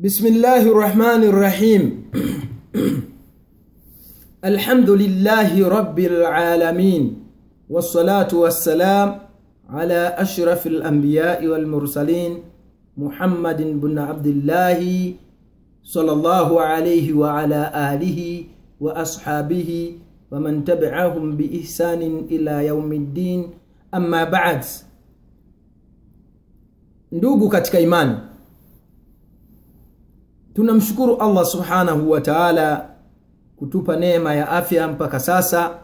بسم الله الرحمن الرحيم. الحمد لله رب العالمين والصلاة والسلام على أشرف الأنبياء والمرسلين محمد بن عبد الله صلى الله عليه وعلى آله وأصحابه ومن تبعهم بإحسان إلى يوم الدين. أما بعد ndugu katika imani. Tunamshukuru allah subhanahu wa taala kutupa neema ya afya mpaka sasa.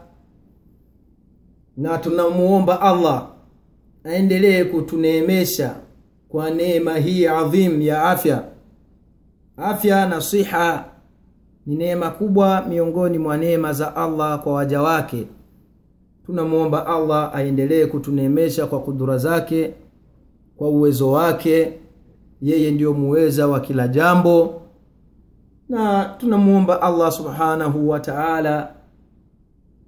Na tunamuomba allah aendelee kutuneemesha kwa neema hii adhim ya afya. Afya na siha ni neema kubwa miongoni mwa neema za allah kwa waja wake. Tunamwomba allah aendelee kutuneemesha kwa kudura zake kwa uwezo wake yeye ndiyo muweza wa kila jambo. Na tunamwomba allah subhanahu wa taala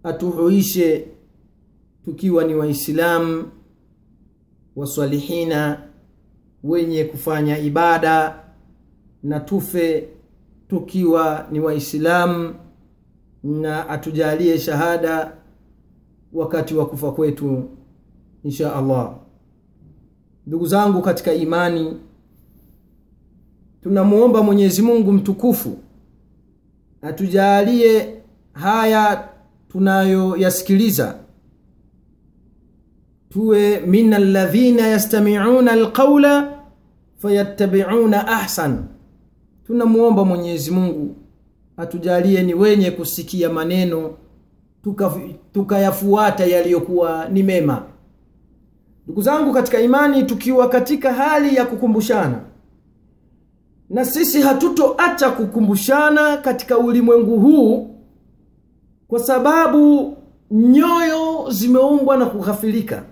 atuhuishe tukiwa ni waislamu wasalihina wenye kufanya ibada na tufe tukiwa ni waislamu na atujalie shahada wakati wa kufa kwetu insha allah. Ndugu zangu katika imani tunamwomba mwenyezi mungu mtukufu atujalie haya tunayoyasikiliza. Tuwe min alladhina yastamiuna alqaula fayattabiuna ahsan. Tunamwomba mwenyezi mungu atujalie ni wenye kusikia maneno tukayafuata tuka yaliyokuwa ni mema. Ndugu zangu katika imani tukiwa katika hali ya kukumbushana na sisi hatutoacha kukumbushana katika ulimwengu huu kwa sababu nyoyo zimeumbwa na kughafilika.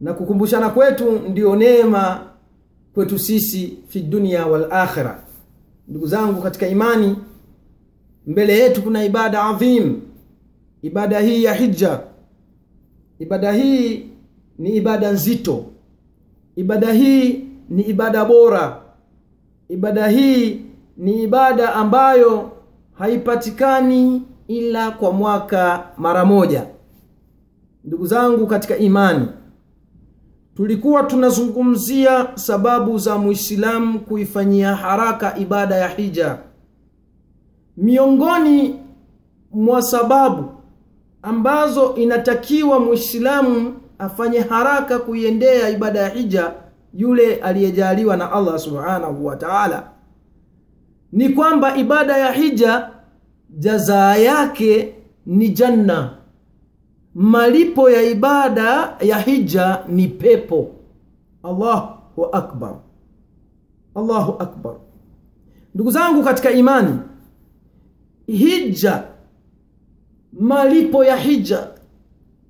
Na kukumbushana kwetu ndiyo neema kwetu sisi fi dunia wal akhira ndugu zangu katika imani mbele yetu kuna ibada adhim. Ibada hii ya hija ibada hii ni ibada nzito. Ibada hii ni ibada bora ibada hii ni ibada ambayo haipatikani ila kwa mwaka mara moja. Ndugu zangu katika imani tulikuwa tunazungumzia sababu za muislamu kuifanyia haraka ibada ya hija. Miongoni mwa sababu ambazo inatakiwa muislamu afanye haraka kuiendea ibada ya hija yule aliyejaliwa na allah subhanahu wa taala. Ni kwamba ibada ya hija jazaa yake ni janna. Malipo ya ibada ya hija ni pepo. Allahu akbar. Allahu akbar. Ndugu zangu katika imani hija malipo ya hija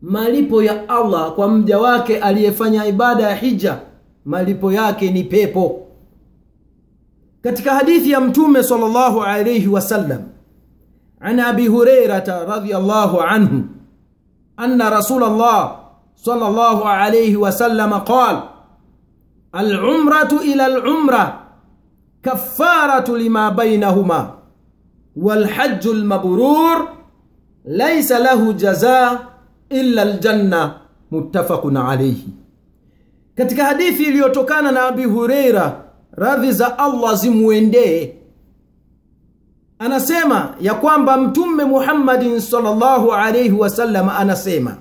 malipo ya allah kwa mja wake aliyefanya ibada ya hija malipo yake ni pepo. Katika hadithi ya mtume salllahu alaihi wasallam an abi hureirata radiallahu anhu الله صلى الله عليه وسلم قال العمرة إلى العمرة كفارة لما بينهما والحج المبرور ليس له جزاء إلا الجنة متفق عليه katika hadithi iliyotokana na abi hureira radhi za allah zimwendee. Anasema ya kwamba mtume muhammadin sallallahu alayhi wasallam anasema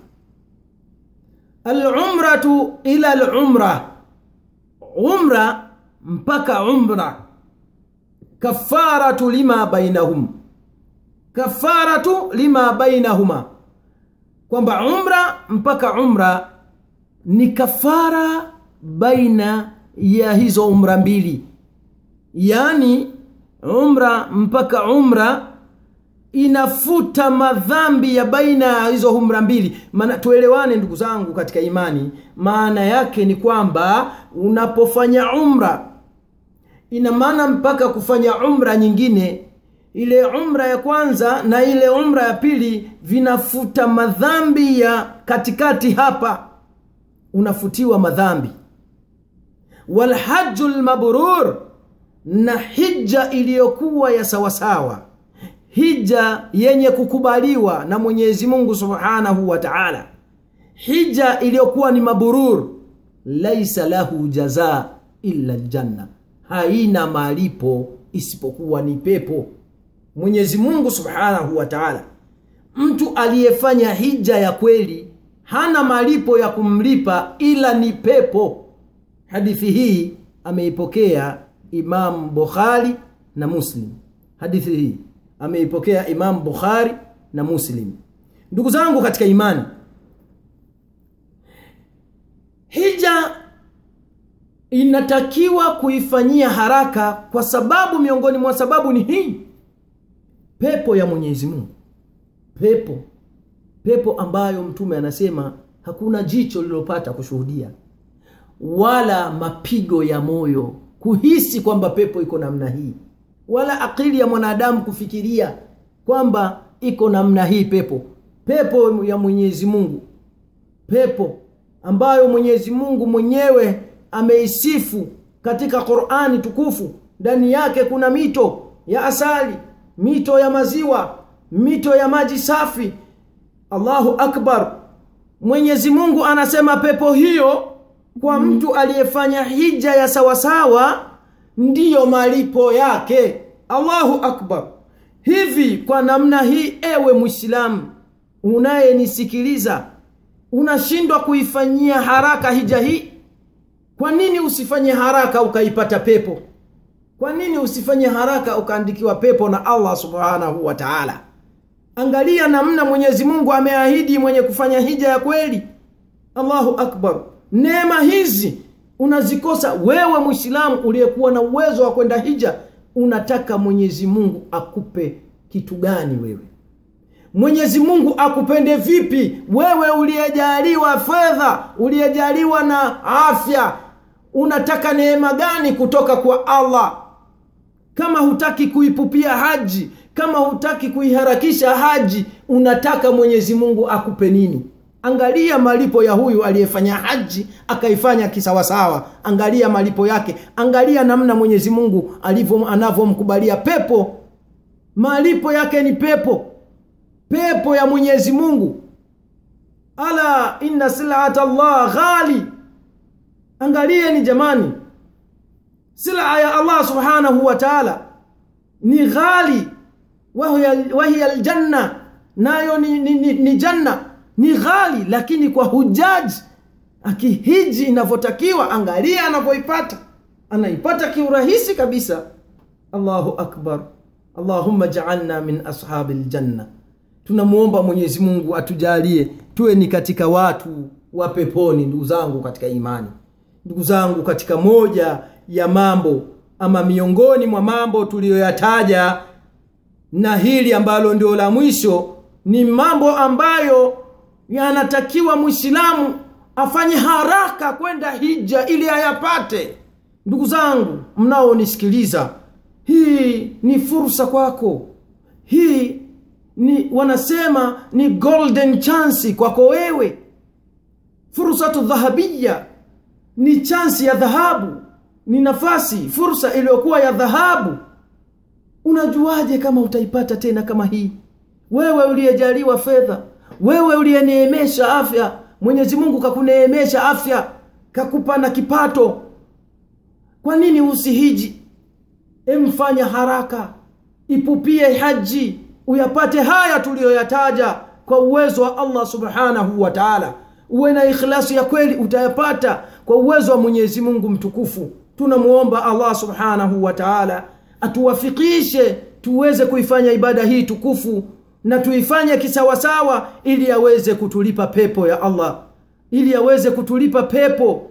alumratu ila lumra umra mpaka umra. Kafaratu lima bainahum. Kafaratu lima bainahuma. Kwamba umra mpaka umra ni kafara baina ya hizo umra mbili. Yaani umra mpaka umra inafuta madhambi ya baina ya hizo umra mbili. Maana tuelewane ndugu zangu katika imani. Maana yake ni kwamba unapofanya umra ina maana mpaka kufanya umra nyingine. Ile umra ya kwanza na ile umra ya pili vinafuta madhambi ya katikati hapa unafutiwa madhambi. Walhaju lmabrur na hija iliyokuwa ya sawasawa. Hija yenye kukubaliwa na mwenyezi mungu subhanahu wa taala. Hija iliyokuwa ni maburur laisa lahu jaza illa ljanna haina malipo isipokuwa ni pepo. Mwenyezi mungu subhanahu wa taala. Mtu aliyefanya hija ya kweli hana malipo ya kumlipa ila ni pepo. Hadithi hii ameipokea imam bukhari na muslim. Hadithi hii ameipokea imam bukhari na muslim. Ndugu zangu katika imani hija inatakiwa kuifanyia haraka kwa sababu miongoni mwa sababu ni hii. Pepo ya mwenyezi mungu. Pepo pepo ambayo mtume anasema hakuna jicho lililopata kushuhudia wala mapigo ya moyo kuhisi kwamba pepo iko namna hii wala akili ya mwanadamu kufikiria kwamba iko namna hii pepo pepo ya mwenyezi mungu pepo ambayo mwenyezi mungu mwenyewe ameisifu katika qurani tukufu. Ndani yake kuna mito ya asali mito ya maziwa mito ya maji safi allahu akbar. Mwenyezi mungu anasema pepo hiyo kwa mtu aliyefanya hija ya sawasawa ndiyo malipo yake. Allahu akbar. Hivi kwa namna hii ewe mwislamu unayenisikiliza unashindwa kuifanyia haraka hija hii? Kwa nini usifanye haraka ukaipata pepo? Kwa nini usifanye haraka ukaandikiwa pepo na allah subhanahu wa taala angalia namna mwenyezi mungu ameahidi mwenye kufanya hija ya kweli. Allahu akbar. Neema hizi unazikosa wewe mwislamu uliyekuwa na uwezo wa kwenda hija. Unataka mwenyezi mungu akupe kitu gani wewe? Mwenyezi mungu akupende vipi wewe uliyejaliwa fedha uliyejaliwa na afya? Unataka neema gani kutoka kwa allah? Kama hutaki kuipupia haji kama hutaki kuiharakisha haji unataka mwenyezi mungu akupe nini? Angalia malipo ya huyu aliyefanya haji akaifanya kisawasawa. Angalia malipo yake. Angalia namna mwenyezi mungu anavyomkubalia pepo. Malipo yake ni pepo. Pepo ya mwenyezi mungu. Ala inna silata llah ghali. Angalieni jamani sila ya allah subhanahu wa taala ni ghali wahiya ljanna nayo ni, ni, ni, ni janna. Ni ghali lakini kwa hujaji. Akihiji inavyotakiwa angalia anavyoipata. Anaipata kiurahisi kabisa. Allahu akbar. Allahumma jaalna min ashabi ljanna tunamwomba mwenyezi mungu atujalie tuwe ni katika watu wa peponi ndugu zangu katika imani. Ndugu zangu katika moja ya mambo ama miongoni mwa mambo tuliyoyataja na hili ambalo ndio la mwisho ni mambo ambayo yanatakiwa mwislamu afanye haraka kwenda hija ili ayapate. Ndugu zangu mnaonisikiliza hii ni fursa kwako. Hii ni wanasema ni golden chance kwako wewe. Fursatu dhahabiya ni chansi ya dhahabu ni nafasi fursa iliyokuwa ya dhahabu unajuaje kama utaipata tena kama hii? Wewe uliyejaliwa fedha wewe uliyeneemesha afya mwenyezi mungu kakuneemesha afya kakupa na kipato. Kwa nini usihiji? Emfanya haraka ipupie haji uyapate haya tuliyoyataja kwa uwezo wa allah subhanahu wa taala. Uwe na ikhlasi ya kweli utayapata kwa uwezo wa mwenyezi mungu mtukufu. Tunamwomba allah subhanahu wa taala atuwafikishe tuweze kuifanya ibada hii tukufu na tuifanye kisawasawa ili aweze kutulipa pepo ya allah ili aweze kutulipa pepo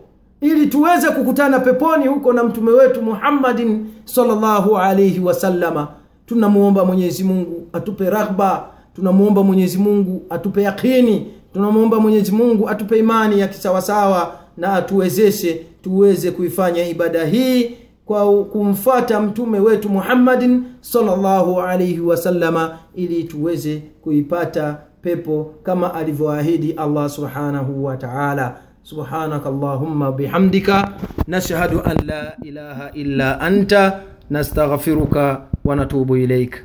ili tuweze kukutana peponi huko na mtume wetu muhammadin salllahu alaihi wasallama tunamwomba mwenyezi mungu atupe raghba tunamwomba mwenyezi mungu atupe yaqini tunamwomba mwenyezi mungu atupe imani ya kisawasawa na atuwezeshe tuweze kuifanya ibada hii kwa kumfata mtume wetu muhammadin salllahu alaihi wasallama ili tuweze kuipata pepo kama alivyoahidi allah subhanahu wa taala سبحانك اللهم بحمدك نشهد أن لا إله إلا أنت nastaghfiruka wa natubu ilaik